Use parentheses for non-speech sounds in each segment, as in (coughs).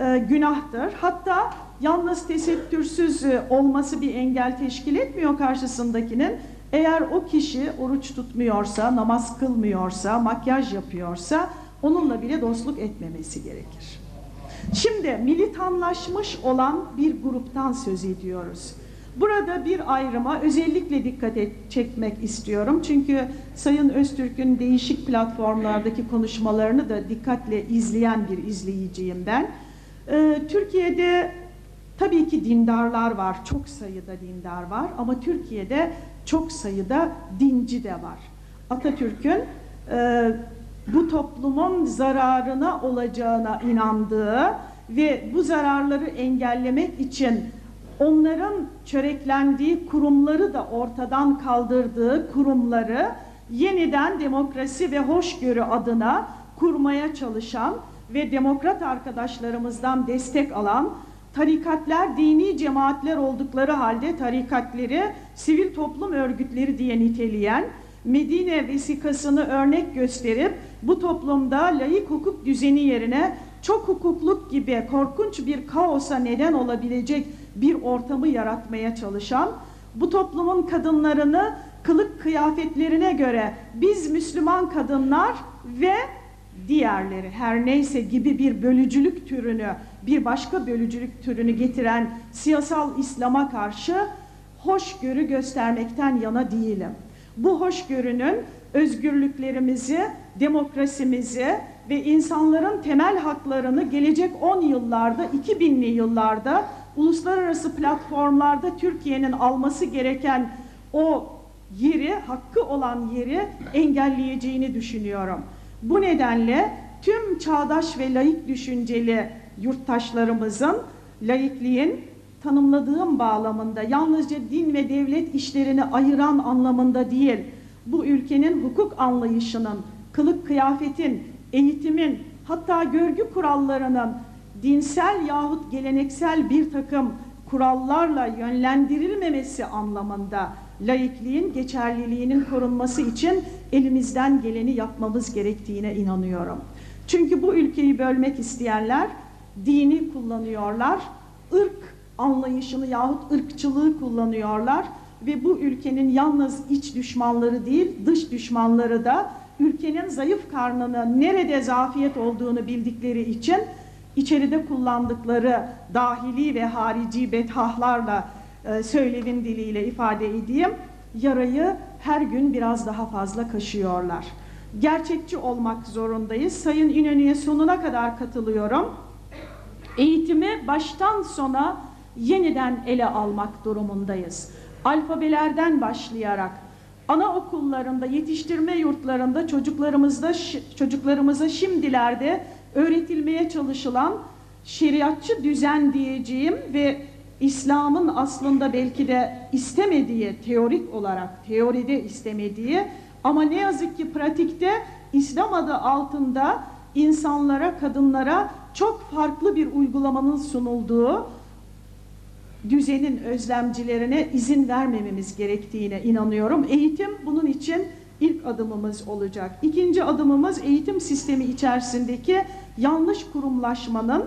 e, günahtır. Hatta yalnız tesettürsüz e, olması bir engel teşkil etmiyor karşısındakinin. Eğer o kişi oruç tutmuyorsa, namaz kılmıyorsa, makyaj yapıyorsa onunla bile dostluk etmemesi gerekir. Şimdi militanlaşmış olan bir gruptan söz ediyoruz. Burada bir ayrıma özellikle dikkat et, çekmek istiyorum. Çünkü Sayın Öztürk'ün değişik platformlardaki konuşmalarını da dikkatle izleyen bir izleyiciyim ben. Ee, Türkiye'de tabii ki dindarlar var, çok sayıda dindar var ama Türkiye'de çok sayıda dinci de var. Atatürk'ün e, bu toplumun zararına olacağına inandığı ve bu zararları engellemek için onların çöreklendiği kurumları da ortadan kaldırdığı kurumları yeniden demokrasi ve hoşgörü adına kurmaya çalışan ve demokrat arkadaşlarımızdan destek alan tarikatlar dini cemaatler oldukları halde tarikatleri sivil toplum örgütleri diye niteleyen Medine vesikasını örnek gösterip bu toplumda layık hukuk düzeni yerine çok hukukluk gibi korkunç bir kaosa neden olabilecek bir ortamı yaratmaya çalışan, bu toplumun kadınlarını kılık kıyafetlerine göre biz Müslüman kadınlar ve diğerleri her neyse gibi bir bölücülük türünü, bir başka bölücülük türünü getiren siyasal İslam'a karşı hoşgörü göstermekten yana değilim. Bu hoşgörünün özgürlüklerimizi, demokrasimizi ve insanların temel haklarını gelecek 10 yıllarda, 2000'li yıllarda uluslararası platformlarda Türkiye'nin alması gereken o yeri, hakkı olan yeri engelleyeceğini düşünüyorum. Bu nedenle tüm çağdaş ve layık düşünceli yurttaşlarımızın laikliğin tanımladığım bağlamında yalnızca din ve devlet işlerini ayıran anlamında değil, bu ülkenin hukuk anlayışının, kılık kıyafetin, eğitimin, hatta görgü kurallarının dinsel yahut geleneksel bir takım kurallarla yönlendirilmemesi anlamında laikliğin geçerliliğinin korunması için elimizden geleni yapmamız gerektiğine inanıyorum. Çünkü bu ülkeyi bölmek isteyenler dini kullanıyorlar, ırk anlayışını yahut ırkçılığı kullanıyorlar ve bu ülkenin yalnız iç düşmanları değil dış düşmanları da ülkenin zayıf karnını nerede zafiyet olduğunu bildikleri için içeride kullandıkları dahili ve harici bethahlarla e, söylevin diliyle ifade edeyim yarayı her gün biraz daha fazla kaşıyorlar. Gerçekçi olmak zorundayız. Sayın İnönü'ye sonuna kadar katılıyorum. Eğitimi baştan sona yeniden ele almak durumundayız. Alfabelerden başlayarak anaokullarında, yetiştirme yurtlarında çocuklarımızda çocuklarımıza şimdilerde öğretilmeye çalışılan şeriatçı düzen diyeceğim ve İslam'ın aslında belki de istemediği teorik olarak teoride istemediği ama ne yazık ki pratikte İslam adı altında insanlara, kadınlara çok farklı bir uygulamanın sunulduğu düzenin özlemcilerine izin vermememiz gerektiğine inanıyorum. Eğitim bunun için ilk adımımız olacak. İkinci adımımız eğitim sistemi içerisindeki yanlış kurumlaşmanın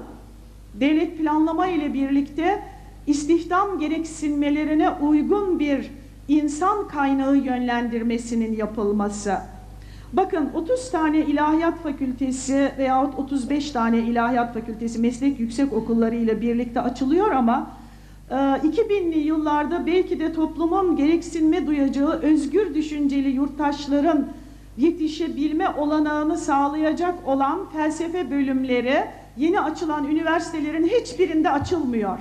devlet planlama ile birlikte istihdam gereksinmelerine uygun bir insan kaynağı yönlendirmesinin yapılması. Bakın 30 tane ilahiyat fakültesi veyahut 35 tane ilahiyat fakültesi meslek yüksek okulları ile birlikte açılıyor ama 2000'li ee, yıllarda belki de toplumun gereksinme duyacağı özgür düşünceli yurttaşların yetişebilme olanağını sağlayacak olan felsefe bölümleri yeni açılan üniversitelerin hiçbirinde açılmıyor.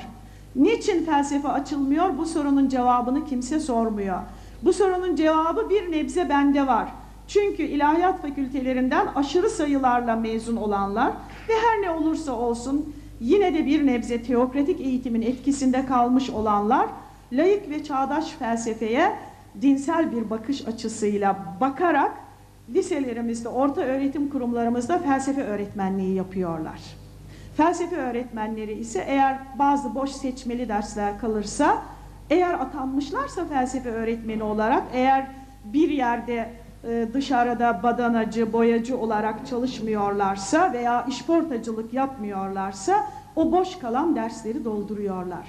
Niçin felsefe açılmıyor? Bu sorunun cevabını kimse sormuyor. Bu sorunun cevabı bir nebze bende var. Çünkü ilahiyat fakültelerinden aşırı sayılarla mezun olanlar ve her ne olursa olsun yine de bir nebze teokratik eğitimin etkisinde kalmış olanlar layık ve çağdaş felsefeye dinsel bir bakış açısıyla bakarak liselerimizde, orta öğretim kurumlarımızda felsefe öğretmenliği yapıyorlar. Felsefe öğretmenleri ise eğer bazı boş seçmeli dersler kalırsa, eğer atanmışlarsa felsefe öğretmeni olarak, eğer bir yerde e, dışarıda badanacı, boyacı olarak çalışmıyorlarsa veya işportacılık yapmıyorlarsa o boş kalan dersleri dolduruyorlar.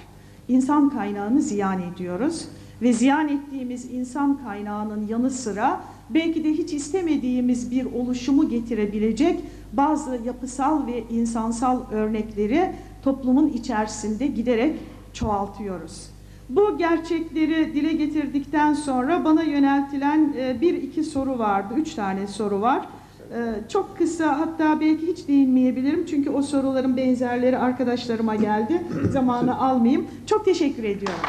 İnsan kaynağını ziyan ediyoruz ve ziyan ettiğimiz insan kaynağının yanı sıra belki de hiç istemediğimiz bir oluşumu getirebilecek bazı yapısal ve insansal örnekleri toplumun içerisinde giderek çoğaltıyoruz. Bu gerçekleri dile getirdikten sonra bana yöneltilen e, bir iki soru vardı, üç tane soru var. E, Çok kısa hatta belki hiç değinmeyebilirim çünkü o soruların benzerleri arkadaşlarıma geldi. Zamanı almayayım. Çok teşekkür ediyorum.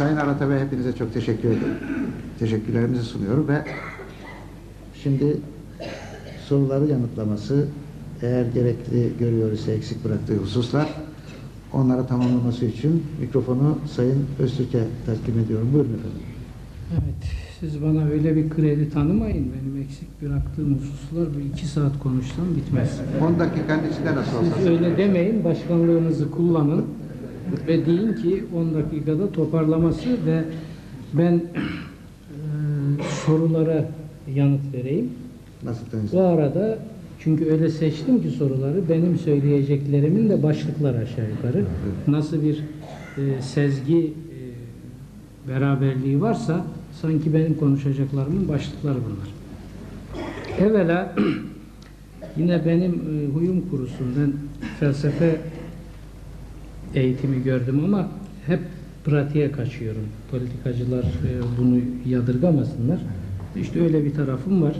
Sayın Arata Bey hepinize çok teşekkür ederim. Teşekkürlerimizi sunuyorum ve şimdi soruları yanıtlaması eğer gerekli görüyor ise eksik bıraktığı hususlar onları tamamlaması için mikrofonu Sayın Öztürk'e takdim ediyorum. Buyurun efendim. Evet, siz bana öyle bir kredi tanımayın. Benim eksik bıraktığım hususlar bir iki saat konuşsam bitmez. 10 dakikanın içinde nasıl olsa. Siz öyle demeyin, başkanlığınızı kullanın ve deyin ki 10 dakikada toparlaması ve ben eee, (clears throat) sorulara yanıt vereyim. Nasıl tanıştınız? Bu arada çünkü öyle seçtim ki soruları benim söyleyeceklerimin de başlıklar aşağı yukarı. Nasıl bir e, sezgi e, beraberliği varsa sanki benim konuşacaklarımın başlıkları bunlar. Evvela (clears throat) yine benim e, huyum kurusun ben felsefe eğitimi gördüm ama hep pratiğe kaçıyorum. Politikacılar e, bunu yadırgamasınlar. İşte öyle bir tarafım var.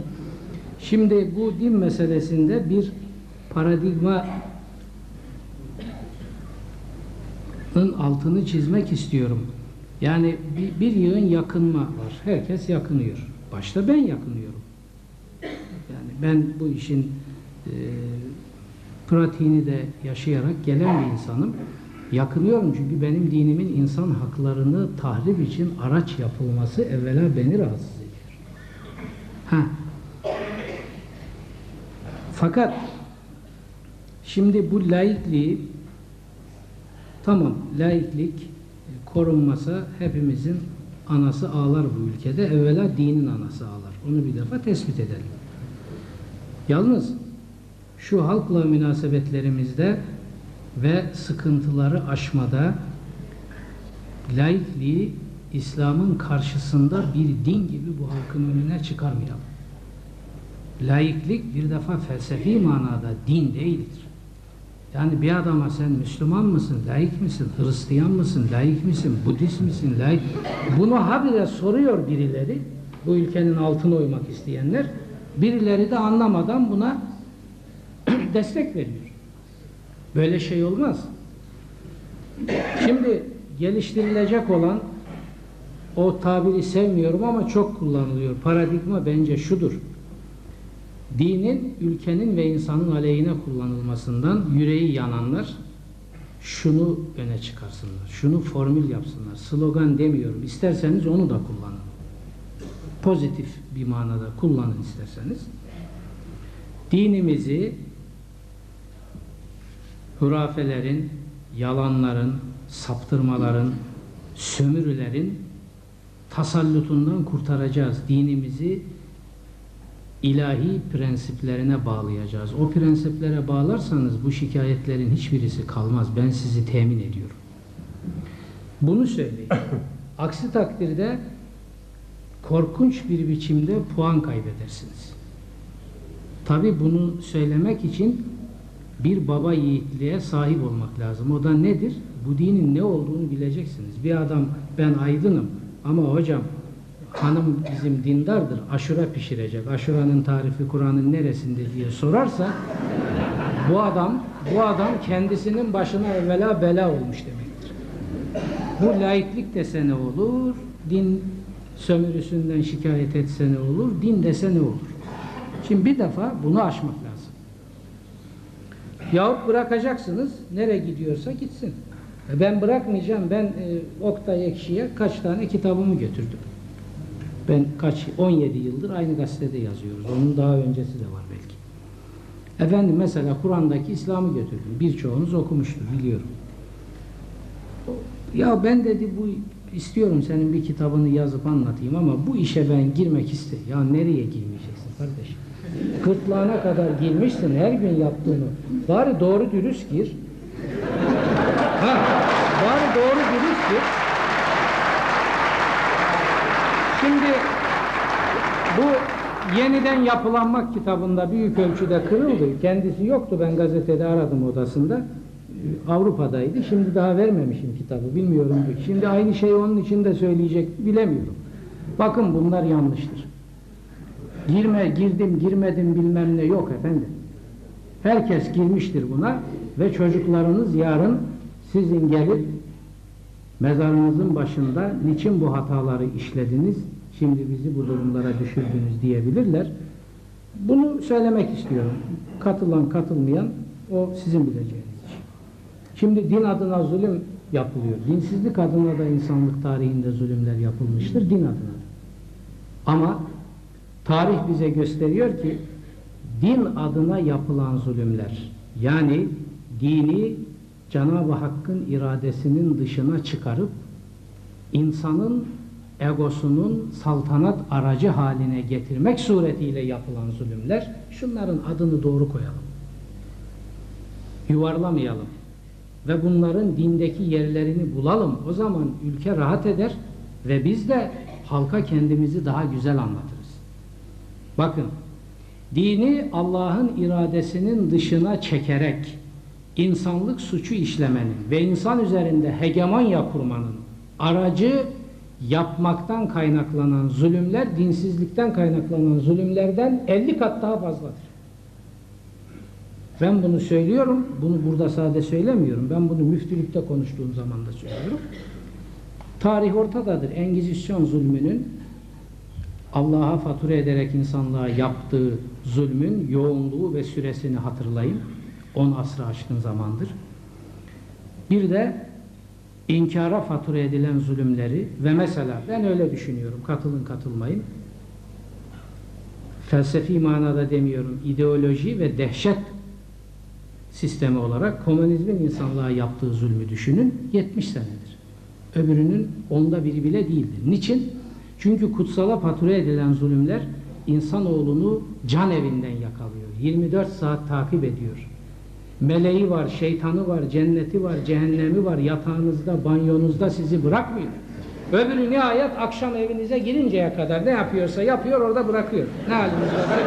Şimdi bu din meselesinde bir paradigma altını çizmek istiyorum. Yani bir, bir yığın yakınma var. Herkes yakınıyor. Başta ben yakınıyorum. Yani ben bu işin e, pratiğini de yaşayarak gelen bir insanım. Yakınıyorum çünkü benim dinimin insan haklarını tahrip için araç yapılması evvela beni rahatsız ediyor. Ha. Fakat şimdi bu laikliği tamam laiklik korunmasa hepimizin anası ağlar bu ülkede. Evvela dinin anası ağlar. Onu bir defa tespit edelim. Yalnız şu halkla münasebetlerimizde ve sıkıntıları aşmada laikliği İslam'ın karşısında bir din gibi bu halkın önüne çıkarmayalım. Laiklik bir defa felsefi manada din değildir. Yani bir adama sen Müslüman mısın, laik misin, Hristiyan mısın, laik misin, Budist misin, laik... Bunu habire soruyor birileri, bu ülkenin altına oymak isteyenler. Birileri de anlamadan buna (clears throat) destek veriyor. Böyle şey olmaz. Şimdi geliştirilecek olan o tabiri sevmiyorum ama çok kullanılıyor. Paradigma bence şudur. Dinin, ülkenin ve insanın aleyhine kullanılmasından yüreği yananlar şunu öne çıkarsınlar. Şunu formül yapsınlar. Slogan demiyorum. İsterseniz onu da kullanın. Pozitif bir manada kullanın isterseniz. Dinimizi hurafelerin, yalanların, saptırmaların, sömürülerin tasallutundan kurtaracağız. Dinimizi ilahi prensiplerine bağlayacağız. O prensiplere bağlarsanız bu şikayetlerin hiçbirisi kalmaz. Ben sizi temin ediyorum. Bunu söyleyin. (coughs) Aksi takdirde korkunç bir biçimde puan kaybedersiniz. Tabi bunu söylemek için bir baba yiğitliğe sahip olmak lazım. O da nedir? Bu dinin ne olduğunu bileceksiniz. Bir adam ben aydınım ama hocam hanım bizim dindardır, aşura pişirecek. Aşuranın tarifi Kur'an'ın neresinde diye sorarsa bu adam bu adam kendisinin başına evvela bela olmuş demektir. Bu laiklik dese ne olur? Din sömürüsünden şikayet etse ne olur? Din dese ne olur? Şimdi bir defa bunu aşmak. Yahut bırakacaksınız, nereye gidiyorsa gitsin. E Ben bırakmayacağım, ben e, Oktay Ekşi'ye kaç tane kitabımı götürdüm. Ben kaç 17 yıldır aynı gazetede yazıyoruz. Onun daha öncesi de var belki. Efendim mesela Kur'an'daki İslam'ı götürdüm. Birçoğunuz okumuştur biliyorum. Ya ben dedi bu istiyorum senin bir kitabını yazıp anlatayım ama bu işe ben girmek istiyorum. Ya nereye girmeyeceksin kardeşim? Gırtlağına kadar girmişsin her gün yaptığını. Bari doğru dürüst gir. Ha, bari doğru dürüst gir. Şimdi bu yeniden yapılanmak kitabında büyük ölçüde kırıldı. Kendisi yoktu. Ben gazetede aradım odasında. Ee, Avrupa'daydı. Şimdi daha vermemişim kitabı. Bilmiyorum. Şimdi aynı şeyi onun için de söyleyecek bilemiyorum. Bakın bunlar yanlıştır. Girme, girdim, girmedim bilmem ne yok efendim. Herkes girmiştir buna ve çocuklarınız yarın sizin gelip mezarınızın başında niçin bu hataları işlediniz, şimdi bizi bu durumlara düşürdünüz diyebilirler. Bunu söylemek istiyorum. Katılan katılmayan o sizin bileceğiniz. Şimdi din adına zulüm yapılıyor. Dinsizlik adına da insanlık tarihinde zulümler yapılmıştır din adına. Ama tarih bize gösteriyor ki din adına yapılan zulümler yani dini Cenab-ı Hakk'ın iradesinin dışına çıkarıp insanın egosunun saltanat aracı haline getirmek suretiyle yapılan zulümler şunların adını doğru koyalım. Yuvarlamayalım. Ve bunların dindeki yerlerini bulalım. O zaman ülke rahat eder ve biz de halka kendimizi daha güzel anlatırız. Bakın, dini Allah'ın iradesinin dışına çekerek insanlık suçu işlemenin ve insan üzerinde hegemonya kurmanın aracı yapmaktan kaynaklanan zulümler, dinsizlikten kaynaklanan zulümlerden 50 kat daha fazladır. Ben bunu söylüyorum, bunu burada sade söylemiyorum. Ben bunu müftülükte konuştuğum zaman da söylüyorum. Tarih ortadadır. Engizisyon zulmünün Allah'a fatura ederek insanlığa yaptığı zulmün yoğunluğu ve süresini hatırlayın. 10 asrı aşkın zamandır. Bir de inkara fatura edilen zulümleri ve mesela ben öyle düşünüyorum. Katılın katılmayın. Felsefi manada demiyorum. ideoloji ve dehşet sistemi olarak komünizmin insanlığa yaptığı zulmü düşünün. 70 senedir. Öbürünün onda biri bile değildir. Niçin? Çünkü kutsala fatura edilen zulümler insanoğlunu can evinden yakalıyor. 24 saat takip ediyor. Meleği var, şeytanı var, cenneti var, cehennemi var, yatağınızda, banyonuzda sizi bırakmıyor. Öbürü nihayet akşam evinize girinceye kadar ne yapıyorsa yapıyor, orada bırakıyor. Ne haliniz varsa.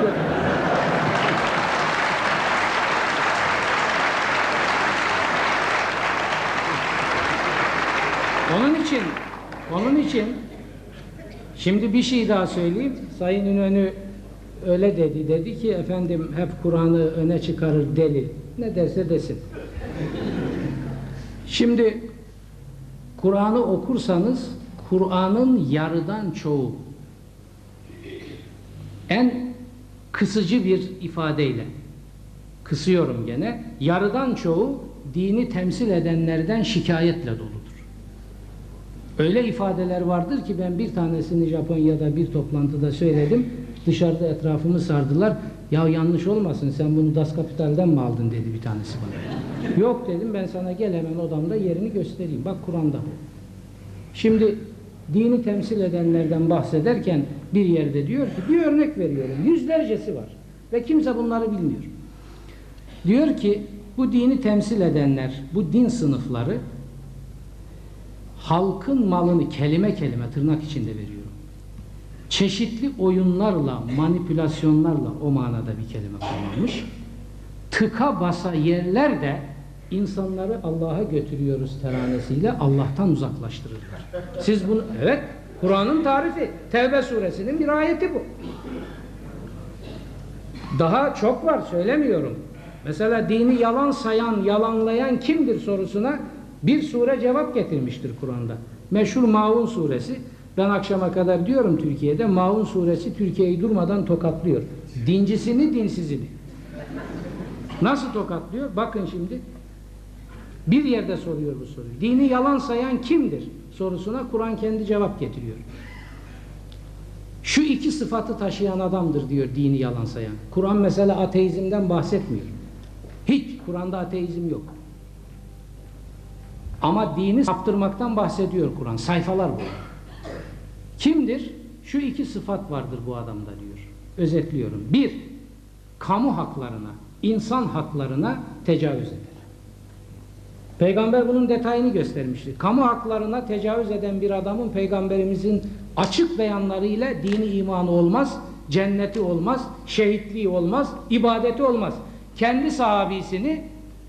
Onun için, onun için şimdi bir şey daha söyleyeyim. Sayın İnönü öyle dedi. Dedi ki efendim hep Kur'an'ı öne çıkarır deli. Ne derse desin. Şimdi Kur'an'ı okursanız Kur'an'ın yarıdan çoğu en kısıcı bir ifadeyle kısıyorum gene yarıdan çoğu dini temsil edenlerden şikayetle doludur. Öyle ifadeler vardır ki ben bir tanesini Japonya'da bir toplantıda söyledim. Dışarıda etrafımı sardılar. Ya yanlış olmasın sen bunu Das Kapital'den mi aldın dedi bir tanesi bana. Yok dedim ben sana gel hemen odamda yerini göstereyim. Bak Kur'an'da bu. Şimdi dini temsil edenlerden bahsederken bir yerde diyor ki bir örnek veriyorum. Yüzlercesi var. Ve kimse bunları bilmiyor. Diyor ki bu dini temsil edenler, bu din sınıfları halkın malını kelime kelime tırnak içinde veriyorum. Çeşitli oyunlarla, manipülasyonlarla o manada bir kelime kullanmış. Tıka basa yerler de insanları Allah'a götürüyoruz teranesiyle Allah'tan uzaklaştırırlar. Siz bunu, evet Kur'an'ın tarifi, Tevbe suresinin bir ayeti bu. Daha çok var söylemiyorum. Mesela dini yalan sayan, yalanlayan kimdir sorusuna bir sure cevap getirmiştir Kur'an'da. Meşhur Maun suresi. Ben akşama kadar diyorum Türkiye'de Maun suresi Türkiye'yi durmadan tokatlıyor. Dincisini, dinsizini. Nasıl tokatlıyor? Bakın şimdi. Bir yerde soruyor bu soruyu. Dini yalan sayan kimdir? Sorusuna Kur'an kendi cevap getiriyor. iki sıfatı taşıyan adamdır diyor dini yalan sayan. Kur'an mesela ateizmden bahsetmiyor. Hiç Kur'an'da ateizm yok. Ama dini saptırmaktan bahsediyor Kur'an. Sayfalar bu. Kimdir? Şu iki sıfat vardır bu adamda diyor. Özetliyorum. Bir, kamu haklarına, insan haklarına tecavüz eder. Peygamber bunun detayını göstermiştir. Kamu haklarına tecavüz eden bir adamın peygamberimizin açık beyanlarıyla dini imanı olmaz, cenneti olmaz, şehitliği olmaz, ibadeti olmaz. Kendi sahabisini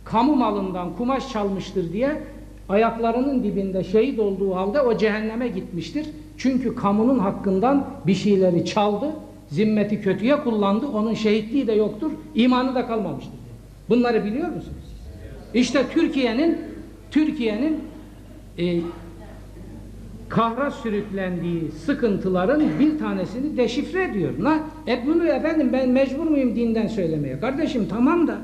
kamu malından kumaş çalmıştır diye ayaklarının dibinde şehit olduğu halde o cehenneme gitmiştir. Çünkü kamunun hakkından bir şeyleri çaldı, zimmeti kötüye kullandı, onun şehitliği de yoktur, imanı da kalmamıştır. Bunları biliyor musunuz? İşte Türkiye'nin Türkiye'nin e, kahra sürüklendiği sıkıntıların bir tanesini deşifre ediyor. Na, e bunu efendim ben mecbur muyum dinden söylemeye? Kardeşim tamam da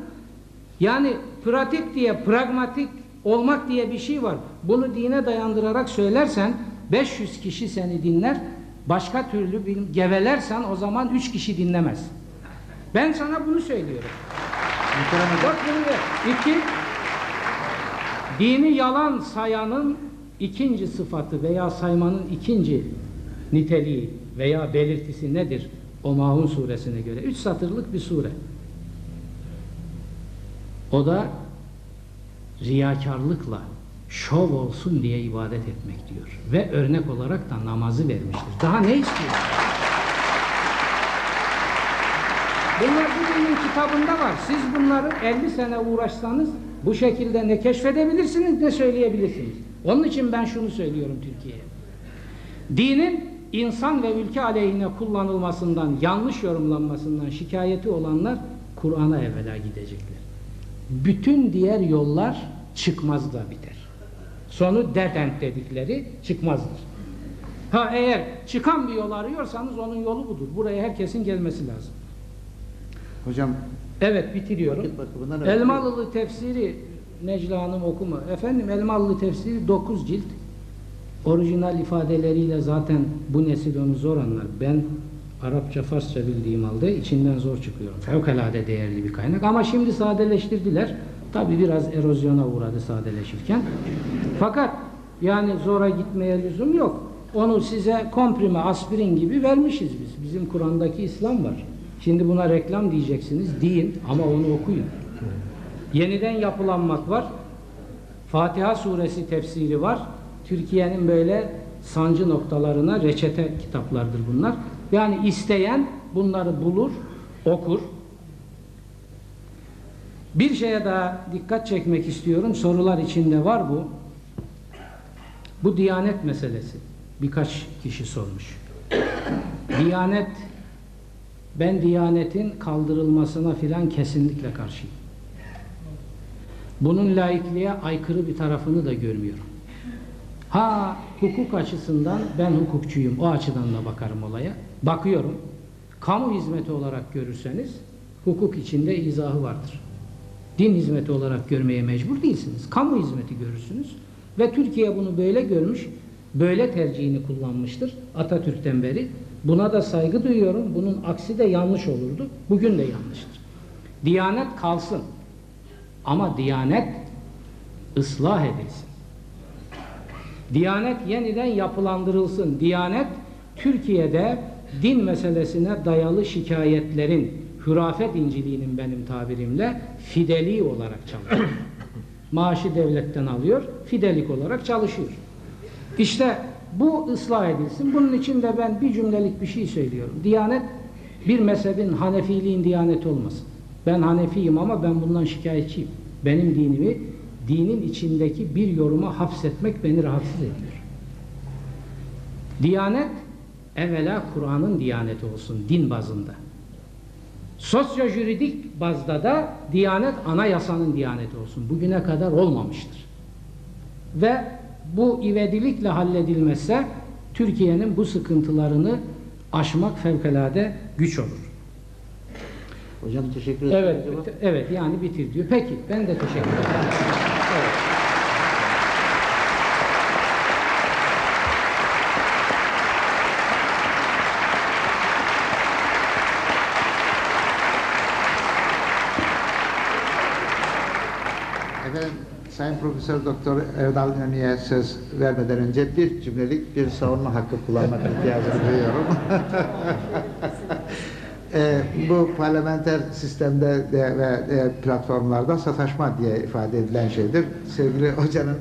yani pratik diye pragmatik olmak diye bir şey var. Bunu dine dayandırarak söylersen 500 kişi seni dinler. Başka türlü bir gevelersen o zaman 3 kişi dinlemez. Ben sana bunu söylüyorum. Bak bunu ver. İki, dini yalan sayanın ikinci sıfatı veya saymanın ikinci niteliği veya belirtisi nedir? O Maun suresine göre. Üç satırlık bir sure. O da riyakarlıkla şov olsun diye ibadet etmek diyor. Ve örnek olarak da namazı vermiştir. Daha ne istiyor? Bunlar bugünün kitabında var. Siz bunları 50 sene uğraşsanız bu şekilde ne keşfedebilirsiniz ne söyleyebilirsiniz. Onun için ben şunu söylüyorum Türkiye'ye. Dinin insan ve ülke aleyhine kullanılmasından, yanlış yorumlanmasından şikayeti olanlar Kur'an'a evvela gidecekler. Bütün diğer yollar çıkmazla biter. Sonu dedent dedikleri çıkmazdır. Ha eğer çıkan bir yol arıyorsanız onun yolu budur. Buraya herkesin gelmesi lazım. Hocam Evet bitiriyorum. Elmalılı tefsiri Necla Hanım okuma. Efendim Elmalılı tefsiri 9 cilt. Orijinal ifadeleriyle zaten bu nesil onu zor anlar. Ben Arapça, Farsça bildiğim halde içinden zor çıkıyorum. Fevkalade değerli bir kaynak. Ama şimdi sadeleştirdiler. Tabi biraz erozyona uğradı sadeleşirken. Fakat yani zora gitmeye lüzum yok. Onu size komprime, aspirin gibi vermişiz biz. Bizim Kur'an'daki İslam var. Şimdi buna reklam diyeceksiniz. Deyin ama onu okuyun. Yeniden yapılanmak var. Fatiha suresi tefsiri var. Türkiye'nin böyle sancı noktalarına reçete kitaplardır bunlar. Yani isteyen bunları bulur, okur. Bir şeye daha dikkat çekmek istiyorum. Sorular içinde var bu. Bu diyanet meselesi. Birkaç kişi sormuş. Diyanet ben Diyanetin kaldırılmasına filan kesinlikle karşıyım. Bunun laikliğe aykırı bir tarafını da görmüyorum. Ha hukuk açısından ben hukukçuyum. O açıdan da bakarım olaya. Bakıyorum. Kamu hizmeti olarak görürseniz hukuk içinde izahı vardır. Din hizmeti olarak görmeye mecbur değilsiniz. Kamu hizmeti görürsünüz. Ve Türkiye bunu böyle görmüş, böyle tercihini kullanmıştır Atatürk'ten beri. Buna da saygı duyuyorum. Bunun aksi de yanlış olurdu. Bugün de yanlıştır. Diyanet kalsın. Ama Diyanet ıslah edilsin. Diyanet yeniden yapılandırılsın. Diyanet Türkiye'de din meselesine dayalı şikayetlerin hürafet inciliğinin benim tabirimle fideli olarak çalışıyor. (coughs) Maaşı devletten alıyor, fidelik olarak çalışıyor. İşte bu ıslah edilsin. Bunun için de ben bir cümlelik bir şey söylüyorum. Diyanet bir mezhebin Hanefiliğin diyaneti olmasın. Ben Hanefiyim ama ben bundan şikayetçiyim. Benim dinimi dinin içindeki bir yoruma hapsetmek beni rahatsız ediyor. Diyanet evvela Kur'an'ın diyaneti olsun din bazında. Sosyojuridik bazda da diyanet anayasanın diyaneti olsun. Bugüne kadar olmamıştır. Ve bu ivedilikle halledilmezse Türkiye'nin bu sıkıntılarını aşmak fevkalade güç olur. hocam teşekkür ederim. Evet, evet yani bitir diyor. Peki ben de teşekkür ederim. Evet. Sayın Profesör Doktor Erdal İnönü'ye söz vermeden önce bir cümlelik bir savunma hakkı kullanmak ihtiyacını duyuyorum. Eee, (laughs) bu parlamenter sistemde de ve e, platformlarda sataşma diye ifade edilen şeydir. Sevgili hocanın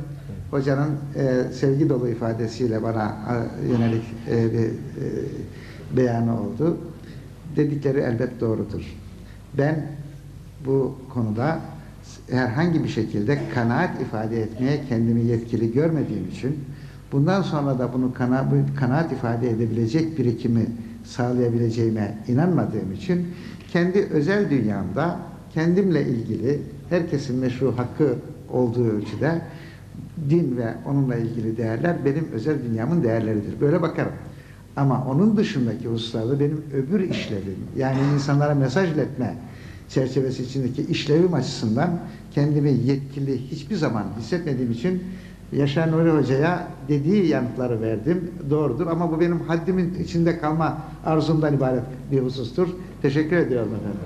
hocanın e, sevgi dolu ifadesiyle bana e, yönelik e, bir e, beyanı oldu. Dedikleri elbet doğrudur. Ben bu konuda herhangi bir şekilde kanaat ifade etmeye kendimi yetkili görmediğim için bundan sonra da bunu kana, kanaat ifade edebilecek birikimi sağlayabileceğime inanmadığım için kendi özel dünyamda kendimle ilgili herkesin meşru hakkı olduğu ölçüde din ve onunla ilgili değerler benim özel dünyamın değerleridir. Böyle bakarım. Ama onun dışındaki hususlarda benim öbür işlevim yani insanlara mesaj iletme çerçevesi içindeki işlevim açısından kendimi yetkili hiçbir zaman hissetmediğim için Yaşar Nuri Hoca'ya dediği yanıtları verdim. Doğrudur ama bu benim haddimin içinde kalma arzumdan ibaret bir husustur. Teşekkür ediyorum efendim.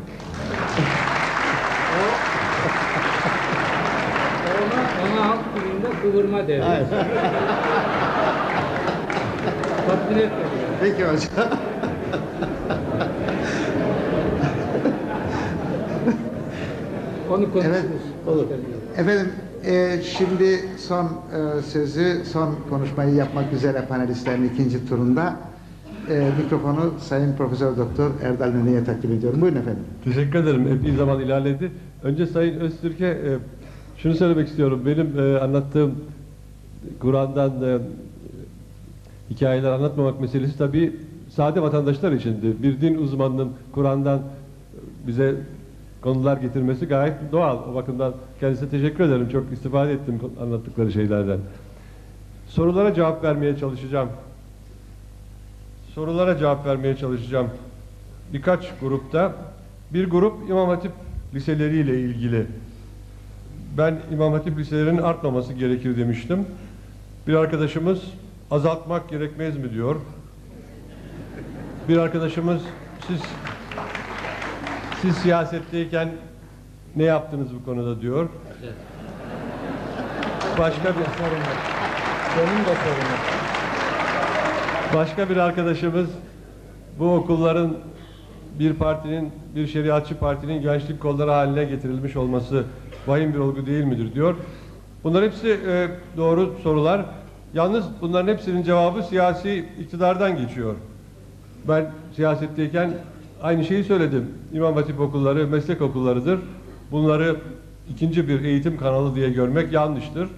Ona, ona halk dilinde kıvırma deriz. Tatmin etmedi. Peki hocam. Onu konuşuruz. Evet, olur. Efendim, e, şimdi son e, sözü, son konuşmayı yapmak üzere panelistlerin ikinci turunda e, mikrofonu Sayın Profesör Doktor Erdal Nönü'ye takdim ediyorum. Buyurun efendim. Teşekkür ederim. Epey zaman ilerledi. Önce Sayın Öztürk'e e, şunu söylemek istiyorum. Benim e, anlattığım Kur'an'dan e, hikayeler anlatmamak meselesi tabii sade vatandaşlar içindi. Bir din uzmanının Kur'an'dan bize konular getirmesi gayet doğal. O bakımdan kendisine teşekkür ederim. Çok istifade ettim anlattıkları şeylerden. Sorulara cevap vermeye çalışacağım. Sorulara cevap vermeye çalışacağım. Birkaç grupta. Bir grup İmam Hatip liseleriyle ilgili. Ben İmam Hatip liselerinin artmaması gerekir demiştim. Bir arkadaşımız azaltmak gerekmez mi diyor. Bir arkadaşımız siz siz siyasetteyken ne yaptınız bu konuda diyor. Başka bir sorun var. Benim de sorunum. Başka bir arkadaşımız bu okulların bir partinin, bir şeriatçı partinin gençlik kolları haline getirilmiş olması vahim bir olgu değil midir diyor. Bunlar hepsi e, doğru sorular. Yalnız bunların hepsinin cevabı siyasi iktidardan geçiyor. Ben siyasetteyken aynı şeyi söyledim. İmam Hatip okulları meslek okullarıdır. Bunları ikinci bir eğitim kanalı diye görmek yanlıştır.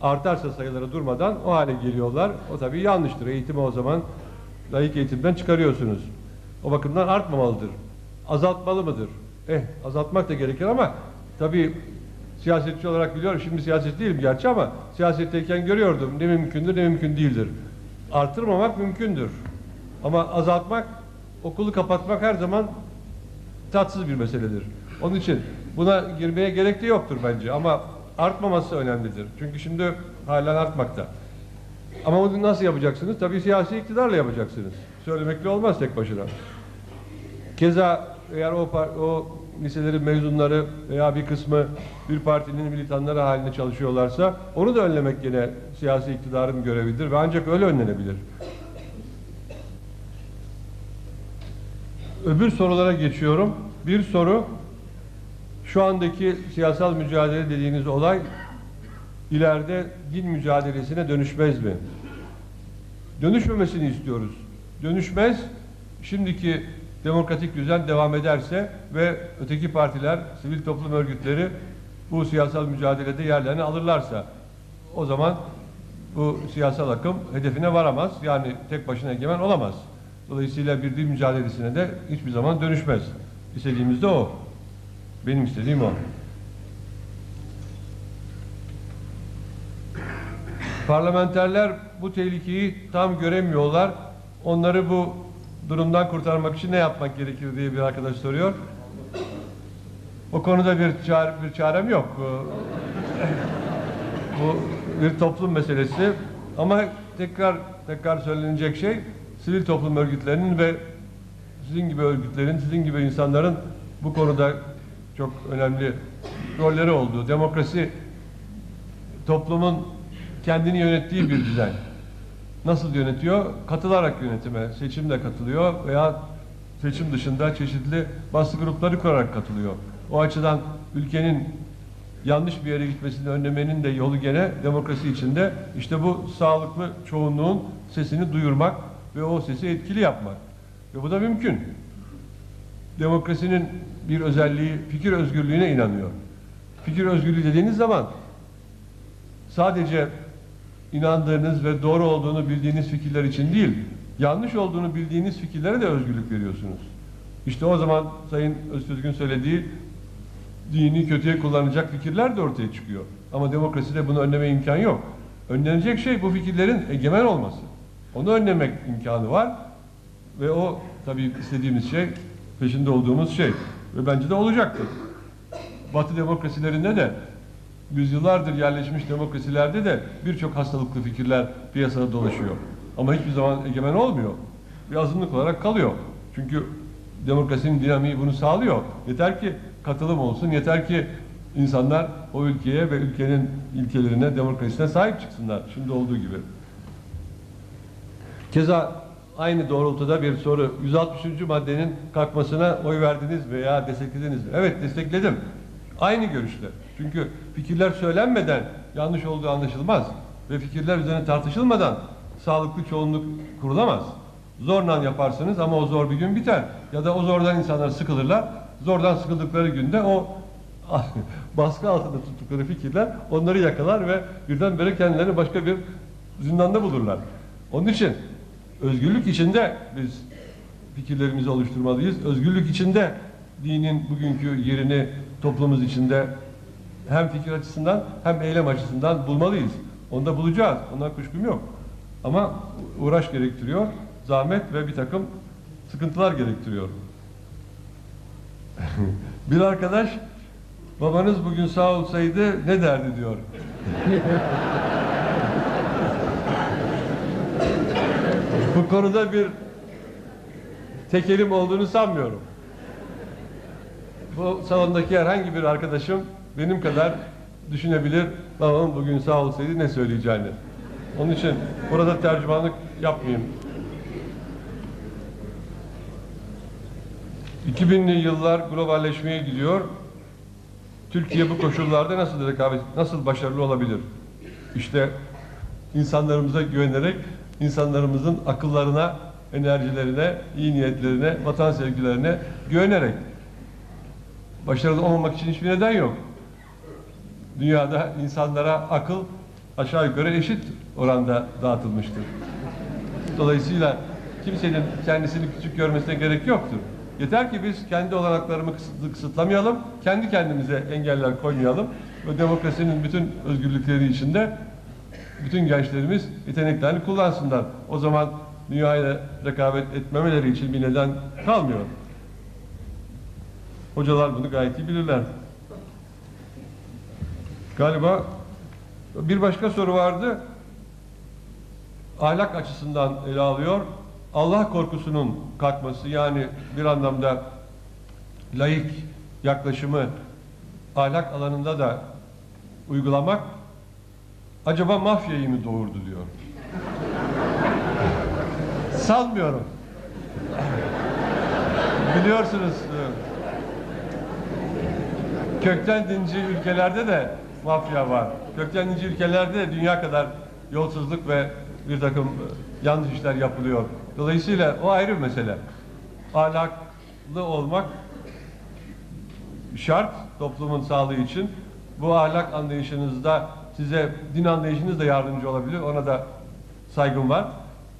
Artarsa sayıları durmadan o hale geliyorlar. O tabii yanlıştır. Eğitimi o zaman layık eğitimden çıkarıyorsunuz. O bakımdan artmamalıdır. Azaltmalı mıdır? Eh azaltmak da gerekir ama tabii siyasetçi olarak biliyorum. Şimdi siyaset değilim gerçi ama siyasetteyken görüyordum. Ne mümkündür ne mümkün değildir. Artırmamak mümkündür. Ama azaltmak, okulu kapatmak her zaman tatsız bir meseledir. Onun için buna girmeye gerek de yoktur bence ama artmaması önemlidir. Çünkü şimdi halen artmakta. Ama bunu nasıl yapacaksınız? Tabii siyasi iktidarla yapacaksınız. Söylemekle olmaz tek başına. Keza eğer o, o liselerin mezunları veya bir kısmı bir partinin militanları haline çalışıyorlarsa onu da önlemek yine siyasi iktidarın görevidir ve ancak öyle önlenebilir. Öbür sorulara geçiyorum. Bir soru şu andaki siyasal mücadele dediğiniz olay ileride din mücadelesine dönüşmez mi? Dönüşmemesini istiyoruz. Dönüşmez. Şimdiki demokratik düzen devam ederse ve öteki partiler, sivil toplum örgütleri bu siyasal mücadelede yerlerini alırlarsa o zaman bu siyasal akım hedefine varamaz. Yani tek başına egemen olamaz. Dolayısıyla bir din mücadelesine de hiçbir zaman dönüşmez. İstediğimiz de o. Benim istediğim o. Parlamenterler bu tehlikeyi tam göremiyorlar. Onları bu durumdan kurtarmak için ne yapmak gerekir diye bir arkadaş soruyor. O konuda bir çare, bir çarem yok. Bu bir toplum meselesi. Ama tekrar tekrar söylenecek şey sivil toplum örgütlerinin ve sizin gibi örgütlerin, sizin gibi insanların bu konuda çok önemli rolleri olduğu. Demokrasi toplumun kendini yönettiği bir düzen. Nasıl yönetiyor? Katılarak yönetime, seçimle katılıyor veya seçim dışında çeşitli baskı grupları kurarak katılıyor. O açıdan ülkenin yanlış bir yere gitmesini önlemenin de yolu gene demokrasi içinde işte bu sağlıklı çoğunluğun sesini duyurmak ve o sesi etkili yapmak. Ve bu da mümkün. Demokrasinin bir özelliği fikir özgürlüğüne inanıyor. Fikir özgürlüğü dediğiniz zaman sadece inandığınız ve doğru olduğunu bildiğiniz fikirler için değil, yanlış olduğunu bildiğiniz fikirlere de özgürlük veriyorsunuz. İşte o zaman Sayın Öztürk'ün söylediği dini kötüye kullanacak fikirler de ortaya çıkıyor. Ama demokraside bunu önleme imkan yok. Önlenecek şey bu fikirlerin egemen olması. Onu önlemek imkanı var ve o tabii istediğimiz şey, peşinde olduğumuz şey ve bence de olacaktır. Batı demokrasilerinde de yüzyıllardır yerleşmiş demokrasilerde de birçok hastalıklı fikirler piyasada dolaşıyor. Ama hiçbir zaman egemen olmuyor. Bir azınlık olarak kalıyor. Çünkü demokrasinin dinamiği bunu sağlıyor. Yeter ki katılım olsun, yeter ki insanlar o ülkeye ve ülkenin ilkelerine, demokrasisine sahip çıksınlar. Şimdi olduğu gibi. Keza aynı doğrultuda bir soru. 163. maddenin kalkmasına oy verdiniz veya desteklediniz mi? Evet destekledim. Aynı görüşte. Çünkü fikirler söylenmeden yanlış olduğu anlaşılmaz. Ve fikirler üzerine tartışılmadan sağlıklı çoğunluk kurulamaz. Zorla yaparsınız ama o zor bir gün biter. Ya da o zordan insanlar sıkılırlar. Zordan sıkıldıkları günde o (laughs) baskı altında tuttukları fikirler onları yakalar ve birdenbire kendilerini başka bir zindanda bulurlar. Onun için özgürlük içinde biz fikirlerimizi oluşturmalıyız. Özgürlük içinde dinin bugünkü yerini toplumumuz içinde hem fikir açısından hem eylem açısından bulmalıyız. Onu da bulacağız. Ondan kuşkum yok. Ama uğraş gerektiriyor, zahmet ve bir takım sıkıntılar gerektiriyor. (laughs) bir arkadaş babanız bugün sağ olsaydı ne derdi diyor. (laughs) Bu konuda bir tekelim olduğunu sanmıyorum. Bu salondaki herhangi bir arkadaşım benim kadar düşünebilir babamın bugün sağ olsaydı ne söyleyeceğini. Onun için burada tercümanlık yapmayayım. 2000'li yıllar globalleşmeye gidiyor. Türkiye bu koşullarda nasıl rekabet, nasıl başarılı olabilir? İşte insanlarımıza güvenerek, insanlarımızın akıllarına, enerjilerine, iyi niyetlerine, vatan sevgilerine güvenerek. Başarılı olmamak için hiçbir neden yok. Dünyada insanlara akıl aşağı yukarı eşit oranda dağıtılmıştır. Dolayısıyla kimsenin kendisini küçük görmesine gerek yoktur. Yeter ki biz kendi olanaklarımı kısıtlı kısıtlamayalım, kendi kendimize engeller koymayalım ve demokrasinin bütün özgürlükleri içinde bütün gençlerimiz yeteneklerini kullansınlar. O zaman dünyayla rekabet etmemeleri için bir neden kalmıyor. Hocalar bunu gayet iyi bilirler. Galiba bir başka soru vardı. Ahlak açısından ele alıyor. Allah korkusunun kalkması yani bir anlamda laik yaklaşımı ahlak alanında da uygulamak acaba mafyayı mı doğurdu diyor. Sanmıyorum. Biliyorsunuz e, kökten dinci ülkelerde de mafya var. Kökten dinci ülkelerde de dünya kadar yolsuzluk ve bir takım e, yanlış işler yapılıyor. Dolayısıyla o ayrı bir mesele. Ahlaklı olmak şart toplumun sağlığı için. Bu ahlak anlayışınızda size din anlayışınız da yardımcı olabilir. Ona da saygım var.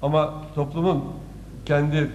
Ama toplumun kendi